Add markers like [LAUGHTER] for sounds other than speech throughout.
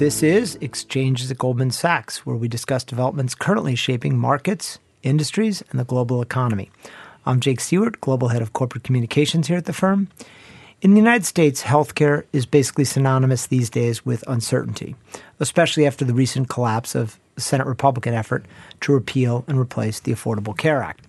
This is Exchanges at Goldman Sachs, where we discuss developments currently shaping markets, industries, and the global economy. I'm Jake Siewert, Global Head of Corporate Communications here at the firm. In the United States, healthcare is basically synonymous these days with uncertainty, especially after the recent collapse of the Senate Republican effort to repeal and replace the Affordable Care Act.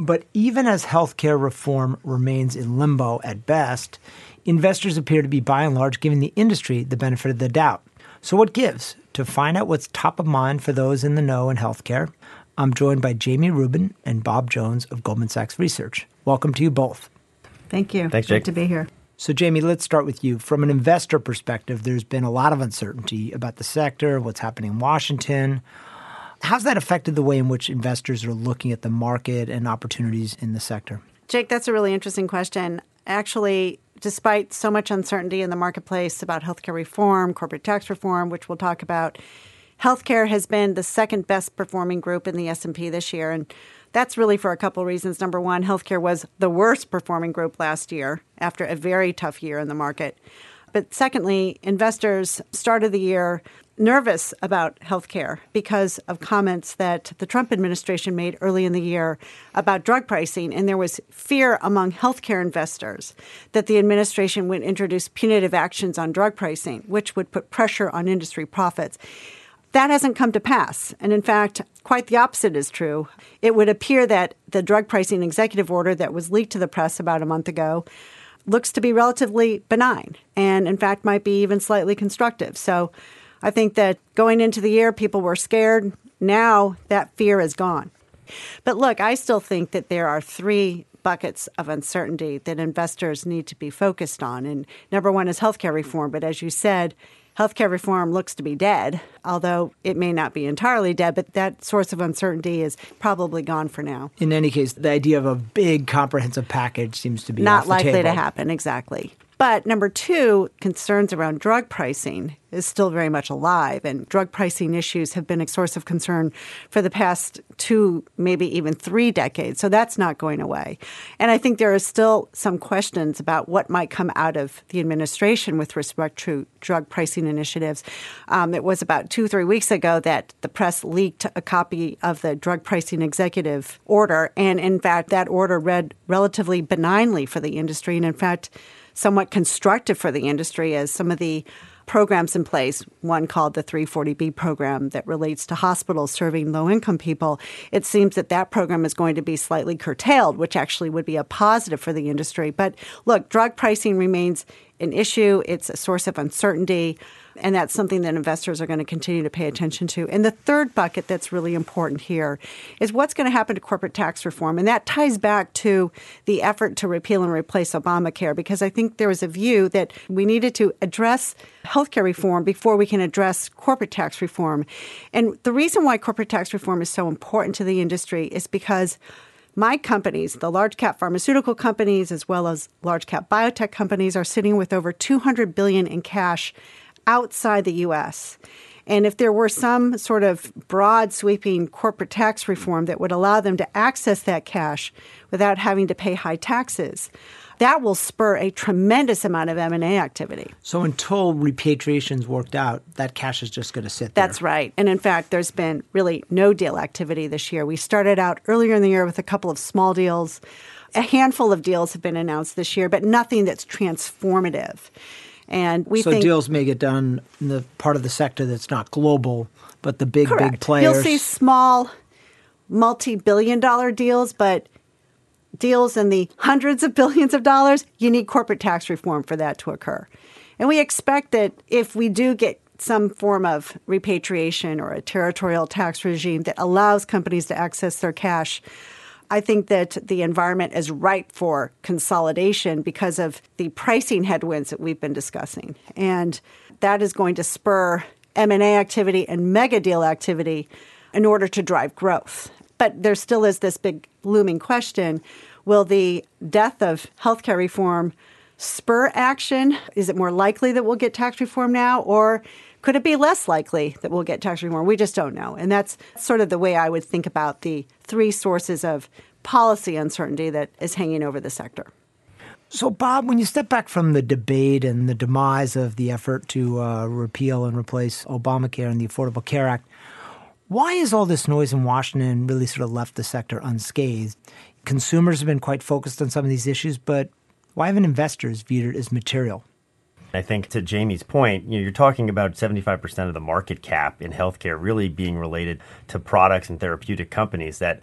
But even as healthcare reform remains in limbo at best, investors appear to be by and large giving the industry the benefit of the doubt. So, what gives? To find out what's top of mind for those in the know in healthcare, I'm joined by Jamie Rubin and Bob Jones of Goldman Sachs Research. Welcome to you both. Thank you. Thanks, Jake. Good to be here. So, Jamie, let's start with you. From an investor perspective, there's been a lot of uncertainty about the sector, what's happening in Washington. How's that affected the way in which investors are looking at the market and opportunities in the sector? Jake, that's a really interesting question. Actually, despite so much uncertainty in the marketplace about healthcare reform, corporate tax reform, which we'll talk about, healthcare has been the second best performing group in the S&P this year and that's really for a couple of reasons. Number one, healthcare was the worst performing group last year after a very tough year in the market. But secondly, investors started the year nervous about healthcare because of comments that the Trump administration made early in the year about drug pricing. And there was fear among healthcare investors that the administration would introduce punitive actions on drug pricing, which would put pressure on industry profits. That hasn't come to pass. And in fact, quite the opposite is true. It would appear that the drug pricing executive order that was leaked to the press about a month ago looks to be relatively benign and, in fact, might be even slightly constructive. So I think that going into the year, people were scared. Now that fear is gone. But look, I still think that there are three buckets of uncertainty that investors need to be focused on. And number one is healthcare reform. But as you said, healthcare reform looks to be dead, although it may not be entirely dead, but that source of uncertainty is probably gone for now. In any case, the idea of a big comprehensive package seems to be not likely to happen, exactly. But number two, concerns around drug pricing is still very much alive, and drug pricing issues have been a source of concern for the past two, maybe even three decades. So that's not going away. And I think there are still some questions about what might come out of the administration with respect to drug pricing initiatives. Um, it was about two, three weeks ago that the press leaked a copy of the drug pricing executive order. And in fact, that order read relatively benignly for the industry. And in fact, somewhat constructive for the industry as some of the programs in place, one called the 340B program that relates to hospitals serving low income people, it seems that that program is going to be slightly curtailed, which actually would be a positive for the industry. But look, drug pricing remains an issue, it's a source of uncertainty. And that's something that investors are going to continue to pay attention to. And the third bucket that's really important here is what's going to happen to corporate tax reform. And that ties back to the effort to repeal and replace Obamacare, because I think there was a view that we needed to address healthcare reform before we can address corporate tax reform. And the reason why corporate tax reform is so important to the industry is because my companies, the large cap pharmaceutical companies as well as large cap biotech companies, are sitting with over 200 billion in cash outside the U.S. And if there were some sort of broad sweeping corporate tax reform that would allow them to access that cash without having to pay high taxes, that will spur a tremendous amount of M&A activity. So until repatriation's worked out, that cash is just going to sit there. That's right. And in fact, there's been really no deal activity this year. We started out earlier in the year with a couple of small deals. A handful of deals have been announced this year, but nothing that's transformative. And we so think deals may get done in the part of the sector that's not global, but the big correct. big players. You'll see small, multi-billion-dollar deals, but deals in the hundreds of billions of dollars. You need corporate tax reform for that to occur, and we expect that if we do get some form of repatriation or a territorial tax regime that allows companies to access their cash I think that the environment is ripe for consolidation because of the pricing headwinds that we've been discussing. And that is going to spur M&A activity and mega deal activity in order to drive growth. But there still is this big looming question, will the death of healthcare reform spur action? Is it more likely that we'll get tax reform now or could it be less likely that we'll get tax reform? We just don't know. And that's sort of the way I would think about the three sources of policy uncertainty that is hanging over the sector. So, Bob, when you step back from the debate and the demise of the effort to uh, repeal and replace Obamacare and the Affordable Care Act, why is all this noise in Washington really sort of left the sector unscathed? Consumers have been quite focused on some of these issues, but why haven't investors viewed it as material? I think to Jamie's point, you know, you're talking about 75% of the market cap in healthcare really being related to products and therapeutic companies that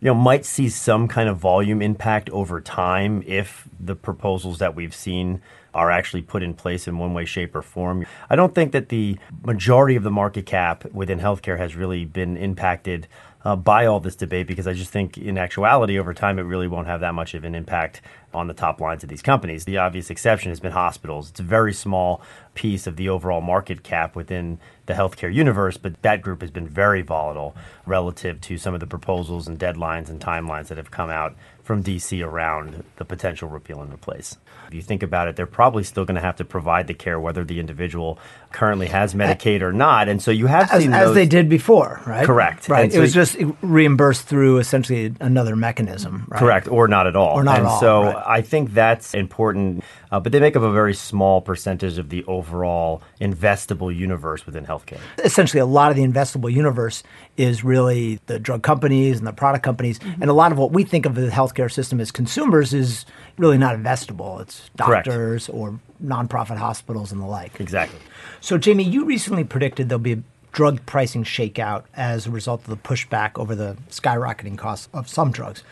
you know might see some kind of volume impact over time if the proposals that we've seen are actually put in place in one way, shape, or form. I don't think that the majority of the market cap within healthcare has really been impacted uh, by all this debate because I just think in actuality over time it really won't have that much of an impact on the top lines of these companies. The obvious exception has been hospitals. It's a very small piece of the overall market cap within the healthcare universe, but that group has been very volatile relative to some of the proposals and deadlines and timelines that have come out from DC around the potential repeal and replace. If you think about it, they're probably still going to have to provide the care whether the individual currently has Medicaid or not. And so you have as, seen as those, they did before, right? Correct. Right. And it so was just reimbursed through essentially another mechanism, right? Correct, or not at all. Or not at all, so right. I think that's important, uh, but they make up a very small percentage of the overall investable universe within healthcare. Essentially, a lot of the investable universe is really the drug companies and the product companies, Mm-hmm. and a lot of what we think of the healthcare system as consumers is really not investable. It's Correct. doctors or nonprofit hospitals and the like. Exactly. So, Jamie, you recently predicted there'll be a drug pricing shakeout as a result of the pushback over the skyrocketing costs of some drugs.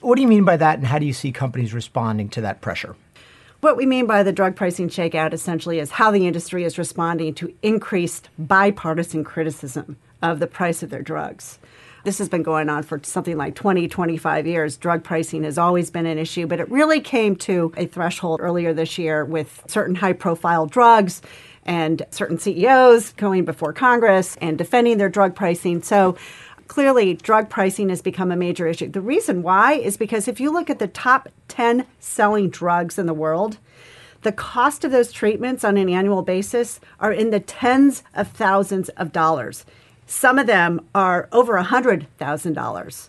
What do you mean by that, and how do you see companies responding to that pressure? What we mean by the drug pricing shakeout essentially is how the industry is responding to increased bipartisan criticism of the price of their drugs. This has been going on for something like 20, 25 years. Drug pricing has always been an issue, but it really came to a threshold earlier this year with certain high profile drugs and certain CEOs going before Congress and defending their drug pricing. So clearly drug pricing has become a major issue. The reason why is because if you look at the top 10 selling drugs in the world, the cost of those treatments on an annual basis are in the tens of thousands of dollars. Some of them are over $100,000.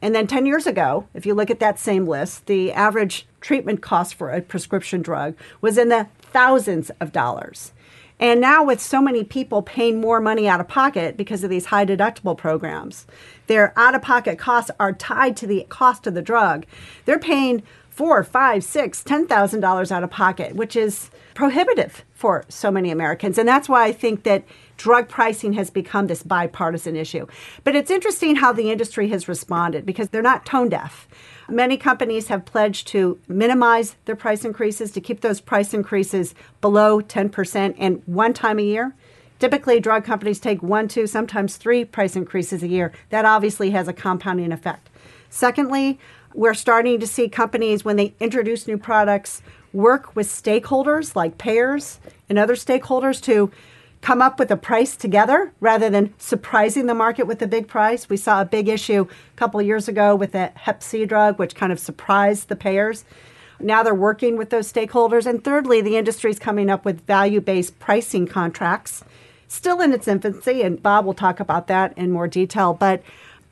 And then 10 years ago, if you look at that same list, the average treatment cost for a prescription drug was in the thousands of dollars. And now, with so many people paying more money out of pocket because of these high deductible programs, their out of pocket costs are tied to the cost of the drug. They're paying four, five, six, ten thousand dollars out of pocket, which is prohibitive for so many Americans. And that's why I think that drug pricing has become this bipartisan issue. But it's interesting how the industry has responded because they're not tone deaf. Many companies have pledged to minimize their price increases, to keep those price increases below 10% and one time a year. Typically, drug companies take one, two, sometimes three price increases a year. That obviously has a compounding effect. Secondly, we're starting to see companies, when they introduce new products, work with stakeholders like payers and other stakeholders to come up with a price together rather than surprising the market with a big price. We saw a big issue a couple of years ago with the Hep C drug, which kind of surprised the payers. Now they're working with those stakeholders. And thirdly, the industry is coming up with value based pricing contracts, still in its infancy. And Bob will talk about that in more detail. But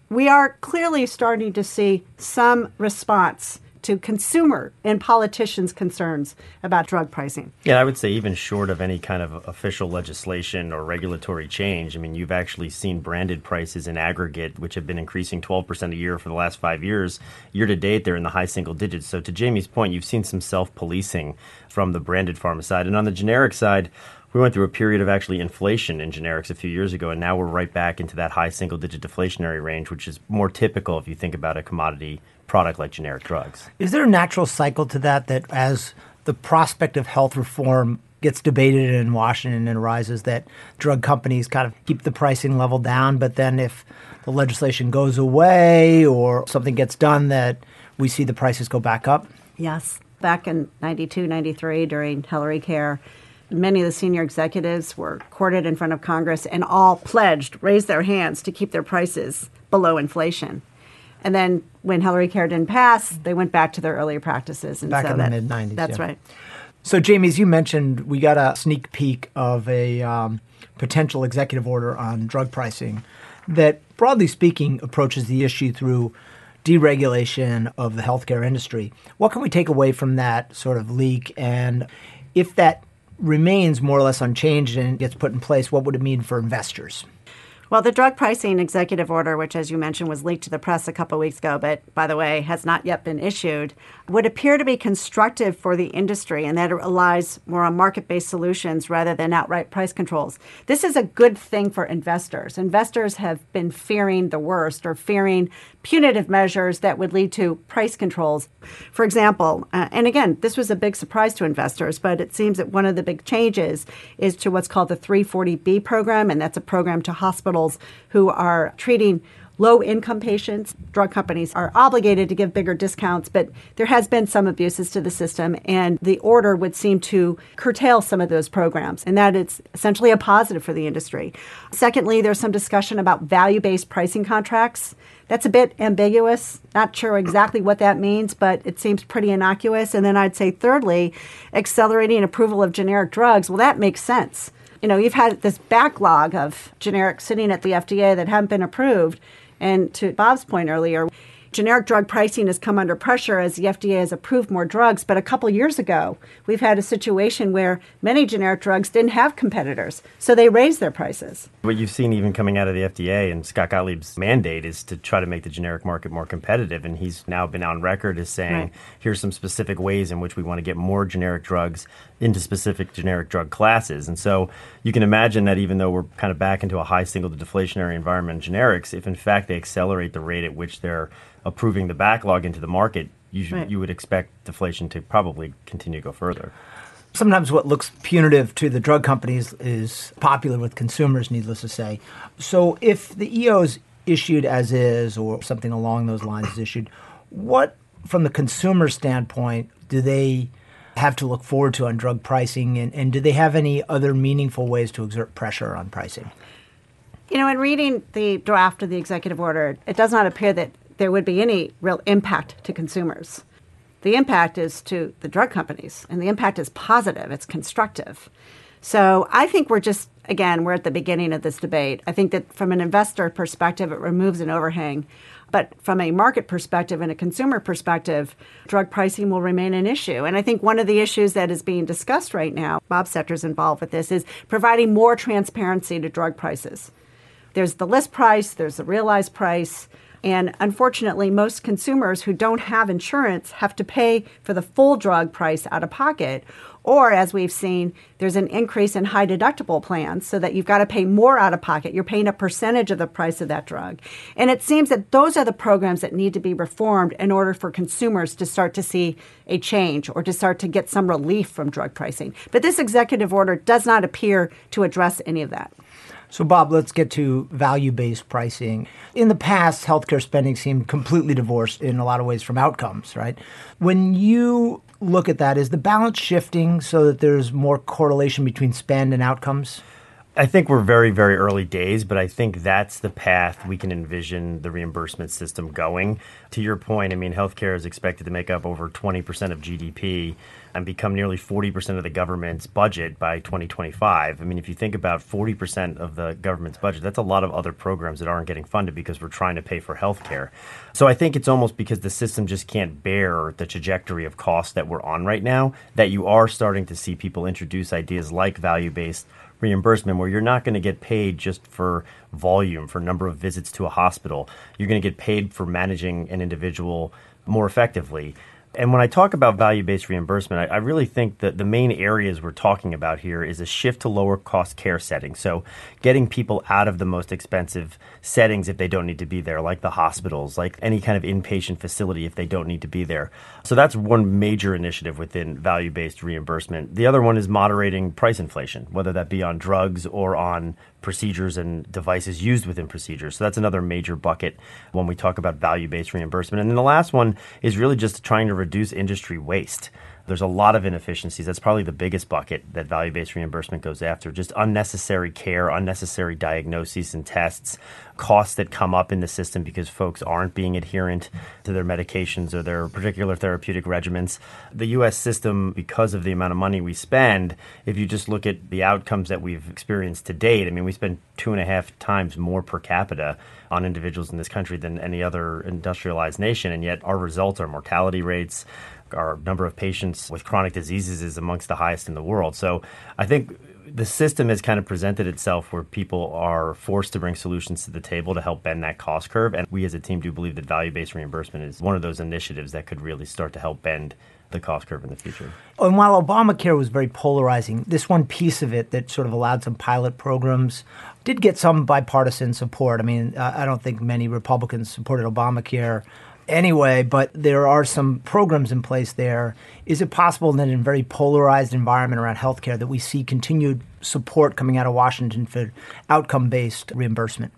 we are clearly starting to see some response to consumer and politicians' concerns about drug pricing. Yeah, I would say even short of any kind of official legislation or regulatory change, I mean, you've actually seen branded prices in aggregate, which have been increasing 12% a year for the last five years. Year to date, they're in the high single digits. So, to Jamie's point, you've seen some self policing from the branded pharma side. And on the generic side, we went through a period of actually inflation in generics a few years ago, and now we're right back into that high single digit deflationary range, which is more typical if you think about a commodity product like generic drugs. Is there a natural cycle to that that as the prospect of health reform gets debated in Washington and arises that drug companies kind of keep the pricing level down, but then if the legislation goes away or something gets done that we see the prices go back up? Yes. Back in 92, 93, during Hillary Care, many of the senior executives were courted in front of Congress and all pledged, raised their hands to keep their prices below inflation. And then when Hillary Care didn't pass, they went back to their earlier practices. And Back so in the mid-nineties, That's yeah. right. So, Jamie, as you mentioned, we got a sneak peek of a um, potential executive order on drug pricing that, broadly speaking, approaches the issue through deregulation of the healthcare industry. What can we take away from that sort of leak? And if that remains more or less unchanged and gets put in place, what would it mean for investors? Well, the drug pricing executive order, which, as you mentioned, was leaked to the press a couple weeks ago, but by the way, has not yet been issued, would appear to be constructive for the industry and that it relies more on market based solutions rather than outright price controls. This is a good thing for investors. Investors have been fearing the worst or fearing punitive measures that would lead to price controls. For example, uh, and again, this was a big surprise to investors, but it seems that one of the big changes is to what's called the 340B program, and that's a program to hospitals who are treating low income patients. Drug companies are obligated to give bigger discounts, but there has been some abuses to the system, and the order would seem to curtail some of those programs, and that it's essentially a positive for the industry. Secondly, there's some discussion about value based pricing contracts. That's a bit ambiguous. Not sure exactly what that means, but it seems pretty innocuous. And then I'd say, thirdly, accelerating approval of generic drugs. Well, that makes sense. You know, you've had this backlog of generics sitting at the FDA that haven't been approved. And to Bob's point earlier, generic drug pricing has come under pressure as the FDA has approved more drugs. But a couple years ago, we've had a situation where many generic drugs didn't have competitors, so they raised their prices. What you've seen even coming out of the FDA and Scott Gottlieb's mandate is to try to make the generic market more competitive. And he's now been on record as saying, right. here's some specific ways in which we want to get more generic drugs into specific generic drug classes. And so you can imagine that even though we're kind of back into a high single deflationary environment in generics, if in fact they accelerate the rate at which they're approving the backlog into the market, you, should, right. you would expect deflation to probably continue to go further. Sometimes what looks punitive to the drug companies is popular with consumers, needless to say. So if the EO is issued as is or something along those lines is issued, what, from the consumer standpoint, do they have to look forward to on drug pricing? And, and do they have any other meaningful ways to exert pressure on pricing? You know, in reading the draft of the executive order, it does not appear that there would be any real impact to consumers. The impact is to the drug companies, and the impact is positive, it's constructive. So I think we're just, again, we're at the beginning of this debate. I think that from an investor perspective, it removes an overhang. But from a market perspective and a consumer perspective, drug pricing will remain an issue. And I think one of the issues that is being discussed right now, Bob Setter's involved with this, is providing more transparency to drug prices. There's the list price, there's the realized price, and unfortunately, most consumers who don't have insurance have to pay for the full drug price out of pocket. Or, as we've seen, there's an increase in high deductible plans so that you've got to pay more out of pocket. You're paying a percentage of the price of that drug. And it seems that those are the programs that need to be reformed in order for consumers to start to see a change or to start to get some relief from drug pricing. But this executive order does not appear to address any of that. So, Bob, let's get to value based pricing. In the past, healthcare spending seemed completely divorced in a lot of ways from outcomes, right? When you look at that, is the balance shifting so that there's more correlation between spend and outcomes? I think we're very, very early days, but I think that's the path we can envision the reimbursement system going. To your point, I mean, healthcare is expected to make up over 20% of GDP and become nearly 40% of the government's budget by 2025. I mean, if you think about 40% of the government's budget, that's a lot of other programs that aren't getting funded because we're trying to pay for healthcare. So I think it's almost because the system just can't bear the trajectory of cost that we're on right now that you are starting to see people introduce ideas like value based reimbursement where you're not going to get paid just for volume, for number of visits to a hospital. You're going to get paid for managing an individual more effectively. And when I talk about value based reimbursement, I, I, really think that the main areas we're talking about here is a shift to lower cost care settings. So, getting people out of the most expensive settings if they don't need to be there, like the hospitals, like any kind of inpatient facility if they don't need to be there. So, that's one major initiative within value based reimbursement. The other one is moderating price inflation, whether that be on drugs or on procedures and devices used within procedures. So that's another major bucket when we talk about value based reimbursement. And then the last one is really just trying to reduce industry waste. There's a lot of inefficiencies. That's probably the biggest bucket that value based reimbursement goes after. Just unnecessary care, unnecessary diagnoses and tests, costs that come up in the system because folks aren't being adherent to their medications or their particular therapeutic regimens. The US system, because of the amount of money we spend, if you just look at the outcomes that we've experienced to date, I mean, we spend two and a half times more per capita on individuals in this country than any other industrialized nation, and yet our results, our mortality rates, our number of patients with chronic diseases is amongst the highest in the world. So I think the system has kind of presented itself where people are forced to bring solutions to the table to help bend that cost curve. And we as a team do believe that value based reimbursement is one of those initiatives that could really start to help bend the cost curve in the future. And while Obamacare was very polarizing, this one piece of it that sort of allowed some pilot programs did get some bipartisan support. I mean, uh, I don't think many Republicans supported Obamacare anyway, but there are some programs in place there. Is it possible that in a very polarized environment around healthcare that we see continued support coming out of Washington for outcome-based reimbursement?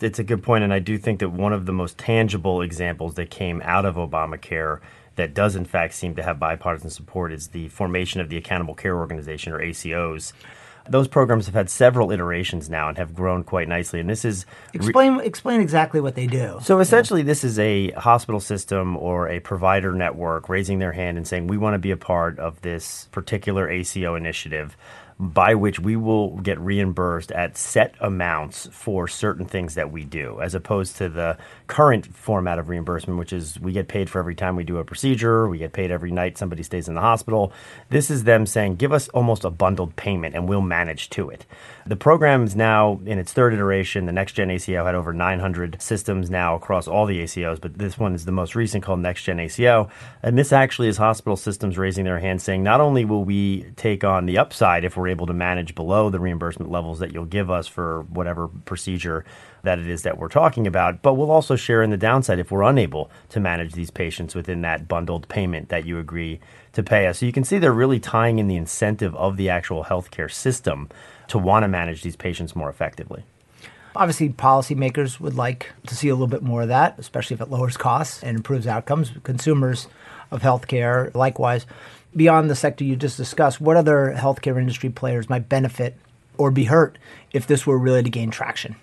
It's a good point, and I do think that one of the most tangible examples that came out of Obamacare that does in fact seem to have bipartisan support is the formation of the Accountable Care Organization or ACOs those programs have had several iterations now and have grown quite nicely. And this is explain explain exactly what they do. So essentially, this is a hospital system or a provider network raising their hand and saying we want to be a part of this particular ACO initiative by which we will get reimbursed at set amounts for certain things that we do, as opposed to the current format of reimbursement, which is we get paid for every time we do a procedure, we get paid every night somebody stays in the hospital. This is them saying, give us almost a bundled payment and we'll manage to it. The program is now in its third iteration. The Next Gen ACO had over 900 systems now across all the ACOs, but this one is the most recent called Next Gen ACO. And this actually is hospital systems raising their hand saying, not only will we take on the upside if we're able to manage below the reimbursement levels that you'll give us for whatever procedure that it is that we're talking about, but we'll also share in the downside if we're unable to manage these patients within that bundled payment that you agree to pay us. So you can see they're really tying in the incentive of the actual healthcare system to want to manage these patients more effectively. Obviously, policymakers would like to see a little bit more of that, especially if it lowers costs and improves outcomes. Consumers of healthcare, likewise. Beyond the sector you just discussed, what other healthcare industry players might benefit or be hurt if this were really to gain traction?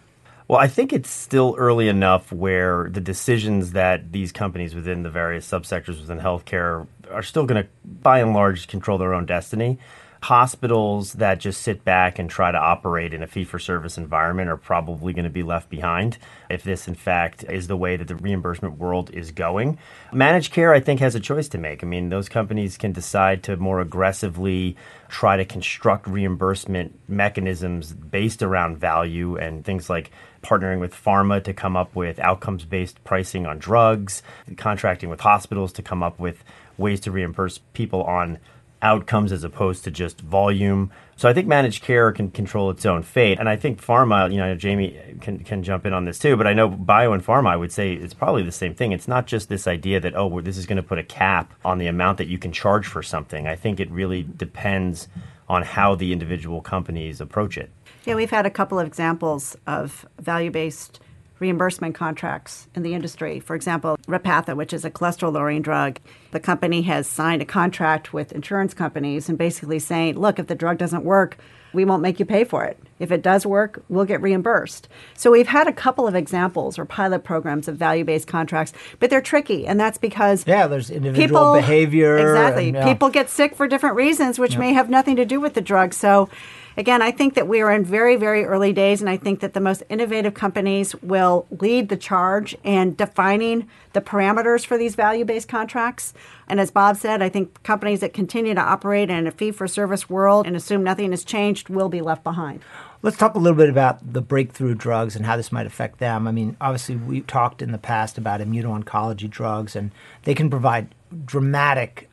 Well, I think it's still early enough where the decisions that these companies within the various subsectors within healthcare are still going to, by and large, control their own destiny hospitals that just sit back and try to operate in a fee for service environment are probably going to be left behind if this, in fact, is the way that the reimbursement world is going. Managed care, I think, has a choice to make. I mean, those companies can decide to more aggressively try to construct reimbursement mechanisms based around value and things like partnering with pharma to come up with outcomes based pricing on drugs, contracting with hospitals to come up with ways to reimburse people on outcomes as opposed to just volume. So I think managed care can control its own fate, and I think pharma. You know, Jamie can can jump in on this too. But I know bio and pharma. I would say it's probably the same thing. It's not just this idea that oh, this is going to put a cap on the amount that you can charge for something. I think it really depends on how the individual companies approach it. Yeah, we've had a couple of examples of value based reimbursement contracts in the industry. For example, Repatha, which is a cholesterol lowering drug, the company has signed a contract with insurance companies and basically saying, look, if the drug doesn't work, we won't make you pay for it. If it does work, we'll get reimbursed. So we've had a couple of examples or pilot programs of value-based contracts, but they're tricky, and that's because yeah, there's individual people, behavior. Exactly, and, yeah. people get sick for different reasons, which may have nothing to do with the drug. So again, I think that we are in very, very early days, and I think that the most innovative companies will lead the charge in defining the parameters for these value based contracts. And as Bob said, I think companies that continue to operate in a fee for service world and assume nothing has changed will be left behind. Let's talk a little bit about the breakthrough drugs and how this might affect them. I mean, obviously, we've talked in the past about immuno-oncology drugs, and they can provide dramatic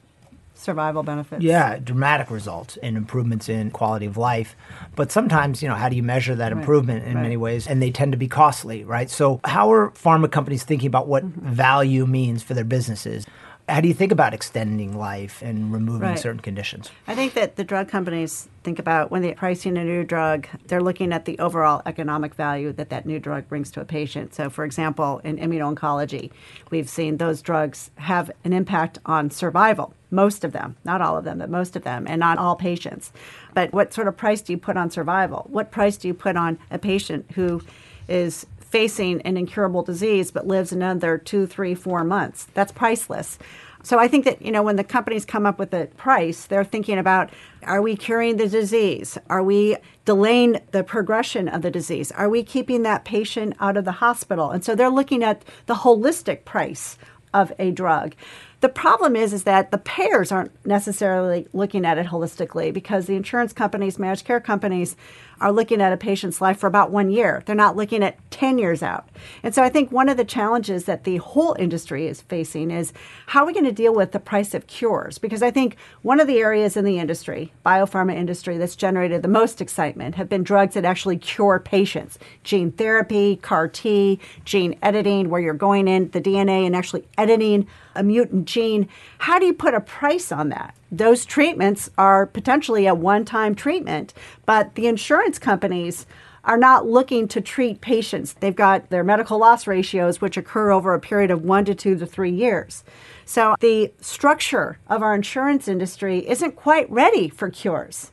survival benefits. Yeah, dramatic results and improvements in quality of life. But sometimes, you know, how do you measure that improvement in right. many ways? And they tend to be costly, right? So, how are pharma companies thinking about what mm-hmm. value means for their businesses? How do you think about extending life and removing Right. certain conditions? I think that the drug companies think about when they're pricing a new drug, they're looking at the overall economic value that that new drug brings to a patient. So, for example, in immuno-oncology, we've seen those drugs have an impact on survival. Most of them, not all of them, but most of them, and not all patients. But what sort of price do you put on survival? What price do you put on a patient who is facing an incurable disease but lives another two, three, four months? That's priceless. So I think that you know when the companies come up with a price, they're thinking about are we curing the disease? Are we delaying the progression of the disease? Are we keeping that patient out of the hospital? And so they're looking at the holistic price of a drug. The problem is is that the payers aren't necessarily looking at it holistically because the insurance companies, managed care companies are looking at a patient's life for about 1 year. They're not looking at 10 years out. And so I think one of the challenges that the whole industry is facing is how are we going to deal with the price of cures? Because I think one of the areas in the industry, biopharma industry that's generated the most excitement have been drugs that actually cure patients. Gene therapy, CAR T, gene editing where you're going in the DNA and actually editing a mutant gene. How do you put a price on that? Those treatments are potentially a one time treatment, but the insurance companies are not looking to treat patients. They've got their medical loss ratios, which occur over a period of one to two to three years. So the structure of our insurance industry isn't quite ready for cures.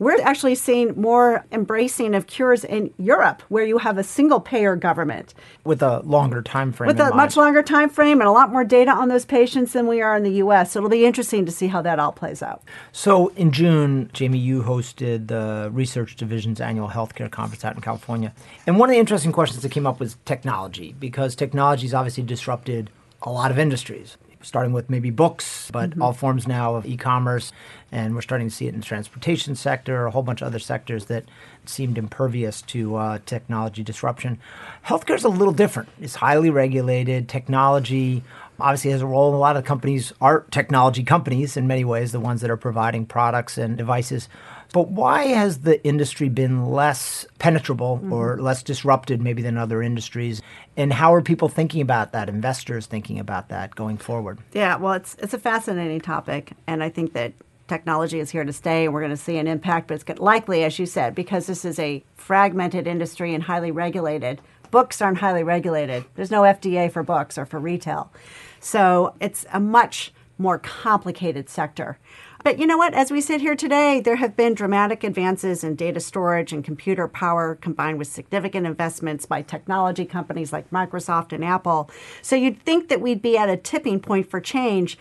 We're actually seeing more embracing of cures in Europe, where you have a single payer government With a longer time frame. with a mind. much longer time frame and a lot more data on those patients than we are in the U.S. So it'll be interesting to see how that all plays out. So in June, Jamie, you hosted the Research Division's annual healthcare conference out in California. And one of the interesting questions that came up was technology, because technology has obviously disrupted a lot of industries, starting with maybe books, but all forms now of e-commerce. And we're starting to see it in the transportation sector, a whole bunch of other sectors that seemed impervious to uh, technology disruption. Healthcare is a little different. It's highly regulated. Technology obviously has a role. In a lot of companies are technology companies in many ways, the ones that are providing products and devices. But why has the industry been less penetrable mm-hmm. or less disrupted maybe than other industries? And how are people thinking about that, investors thinking about that going forward? Yeah, well, it's it's a fascinating topic, and I think that technology is here to stay, and we're going to see an impact. But it's likely, as you said, because this is a fragmented industry and highly regulated. Books aren't highly regulated. There's no FDA for books or for retail, so it's a much more complicated sector. But you know what? As we sit here today, there have been dramatic advances in data storage and computer power combined with significant investments by technology companies like Microsoft and Apple. So you'd think that we'd be at a tipping point for change,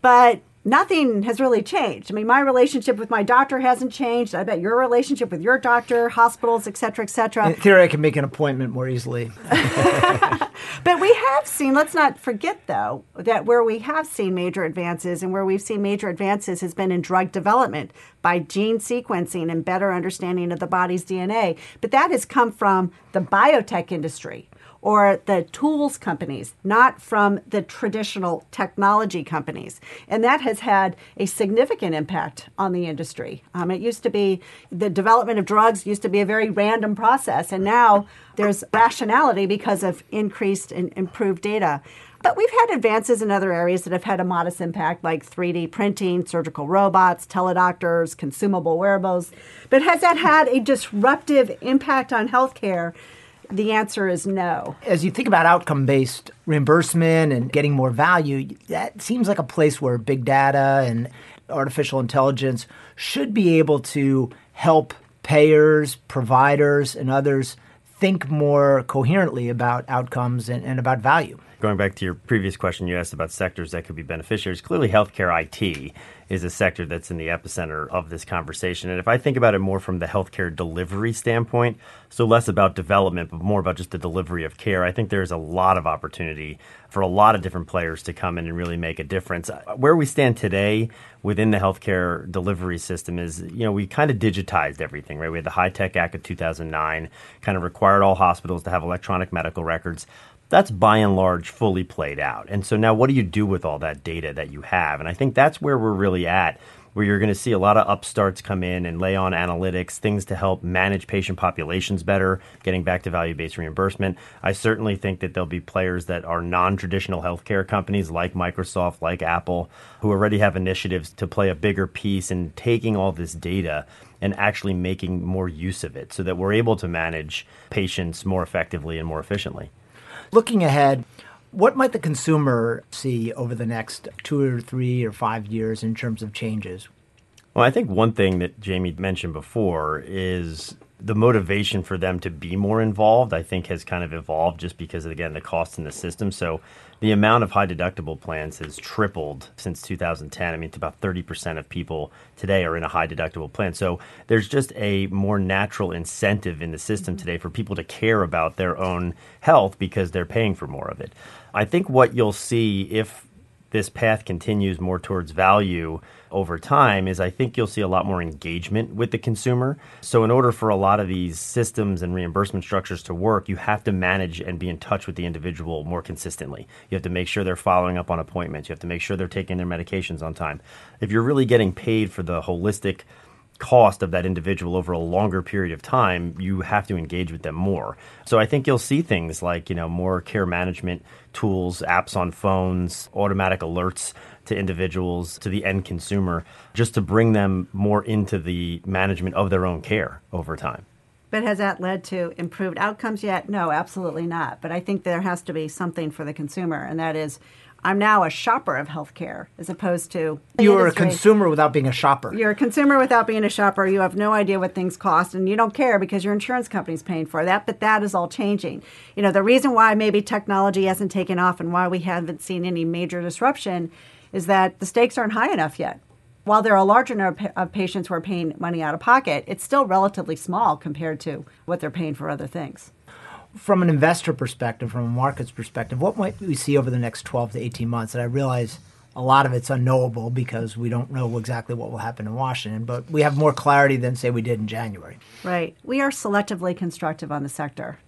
but nothing has really changed. I mean, my relationship with my doctor hasn't changed. I bet your relationship with your doctor, hospitals, et cetera, et cetera. In theory, I can make an appointment more easily. [LAUGHS] But we have seen, let's not forget though, that where we have seen major advances and where we've seen major advances has been in drug development by gene sequencing and better understanding of the body's DNA. But that has come from the biotech industry or the tools companies, not from the traditional technology companies. And that has had a significant impact on the industry. Um, it used to be the development of drugs used to be a very random process, and now there's rationality because of increased and improved data. But we've had advances in other areas that have had a modest impact, like 3D printing, surgical robots, teledoctors, consumable wearables. But has that had a disruptive impact on healthcare? The answer is no. As you think about outcome based reimbursement and getting more value, that seems like a place where big data and artificial intelligence should be able to help payers, providers, and others think more coherently about outcomes and, and about value. Going back to your previous question, you asked about sectors that could be beneficiaries. Clearly, healthcare IT is a sector that's in the epicenter of this conversation. And if I think about it more from the healthcare delivery standpoint, so less about development, but more about just the delivery of care, I think there's a lot of opportunity for a lot of different players to come in and really make a difference. Where we stand today within the healthcare delivery system is, you know, we kind of digitized everything, right? We had the HITECH Act of 2009, kind of required all hospitals to have electronic medical records. That's by and large fully played out. And so now what do you do with all that data that you have? And I think that's where we're really at where you're going to see a lot of upstarts come in and lay on analytics, things to help manage patient populations better, getting back to value based reimbursement. I certainly think that there'll be players that are non traditional healthcare companies like Microsoft, like Apple, who already have initiatives to play a bigger piece in taking all this data and actually making more use of it so that we're able to manage patients more effectively and more efficiently. Looking ahead, what might the consumer see over the next two or three or five years in terms of changes? Well, I think one thing that Jamie mentioned before is the motivation for them to be more involved, I think, has kind of evolved just because, of, again, the cost in the system. So the amount of high deductible plans has tripled since 2010. I mean, it's about 30% of people today are in a high deductible plan. So there's just a more natural incentive in the system mm-hmm. today for people to care about their own health because they're paying for more of it. I think what you'll see if this path continues more towards value over time is I think you'll see a lot more engagement with the consumer. So, in order for a lot of these systems and reimbursement structures to work, you have to manage and be in touch with the individual more consistently. You have to make sure they're following up on appointments. You have to make sure they're taking their medications on time. If you're really getting paid for the holistic cost of that individual over a longer period of time, you have to engage with them more. So I think you'll see things like, you know, more care management tools, apps on phones, automatic alerts to individuals, to the end consumer, just to bring them more into the management of their own care over time. But has that led to improved outcomes yet? No, absolutely not. But I think there has to be something for the consumer, and that is I'm now a shopper of healthcare as opposed to you're a consumer without being a shopper. You're a consumer without being a shopper. You have no idea what things cost, and you don't care because your insurance company's paying for that. But that is all changing. You know, the reason why maybe technology hasn't taken off and why we haven't seen any major disruption is that the stakes aren't high enough yet. While there are a larger number of patients who are paying money out of pocket, it's still relatively small compared to what they're paying for other things from an investor perspective, from a market's perspective, what might we see over the next 12 to 18 months? And I realize a lot of it's unknowable because we don't know exactly what will happen in Washington, but we have more clarity than, say, we did in January. Right. We are selectively constructive on the sector.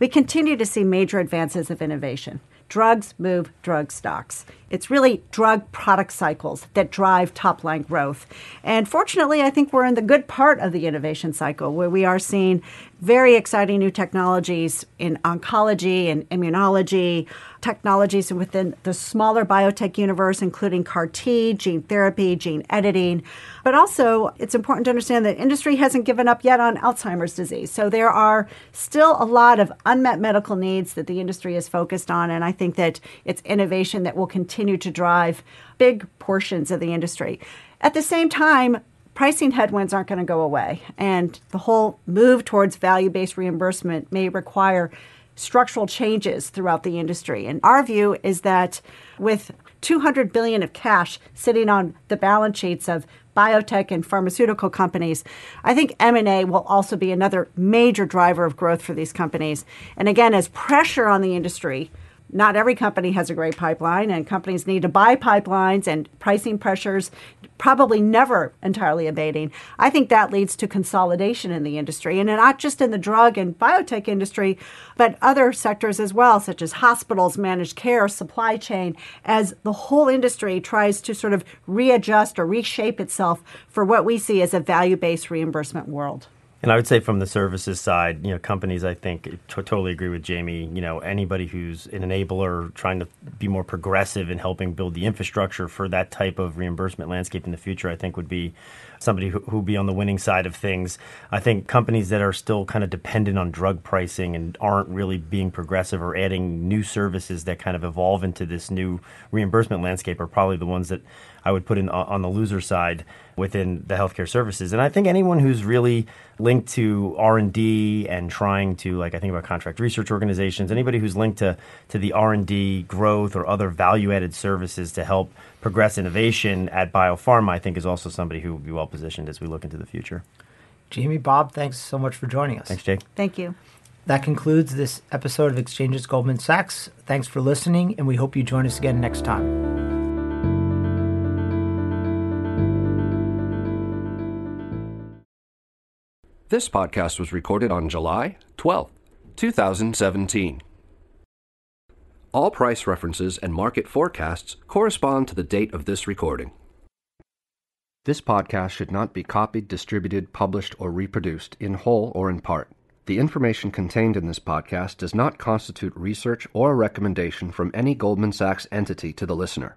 We continue to see major advances of innovation. Drugs move drug stocks. It's really drug product cycles that drive top line growth. And fortunately, I think we're in the good part of the innovation cycle where we are seeing very exciting new technologies in oncology and immunology, technologies within the smaller biotech universe, including CAR T, gene therapy, gene editing. But also, it's important to understand that industry hasn't given up yet on Alzheimer's disease. So there are still a lot of unmet medical needs that the industry is focused on. And I think that it's innovation that will continue to drive big portions of the industry. At the same time, pricing headwinds aren't going to go away. And the whole move towards value based reimbursement may require structural changes throughout the industry. And our view is that with 200 billion of cash sitting on the balance sheets of biotech and pharmaceutical companies, I think M&A will also be another major driver of growth for these companies. And again, as pressure on the industry not every company has a great pipeline, and companies need to buy pipelines, and pricing pressures probably never entirely abating. I think that leads to consolidation in the industry, and not just in the drug and biotech industry, but other sectors as well, such as hospitals, managed care, supply chain, as the whole industry tries to sort of readjust or reshape itself for what we see as a value based reimbursement world. And I would say from the services side, you know, companies, I think, t- totally agree with Jamie. You know, anybody who's an enabler, trying to be more progressive in helping build the infrastructure for that type of reimbursement landscape in the future, I think would be somebody who would be on the winning side of things. I think companies that are still kind of dependent on drug pricing and aren't really being progressive or adding new services that kind of evolve into this new reimbursement landscape are probably the ones that I would put in on the loser side within the healthcare services. And I think anyone who's really linked to R and D and trying to, like I think about contract research organizations, anybody who's linked to to the R and D growth or other value added services to help progress innovation at biopharma, I think is also somebody who would be well positioned as we look into the future. Jamie, Bob, thanks so much for joining us. Thanks, Jake. Thank you. That concludes this episode of Exchanges Goldman Sachs. Thanks for listening, and we hope you join us again next time. This podcast was recorded on July 12, 2017. All price references and market forecasts correspond to the date of this recording. This podcast should not be copied, distributed, published, or reproduced in whole or in part. The information contained in this podcast does not constitute research or a recommendation from any Goldman Sachs entity to the listener.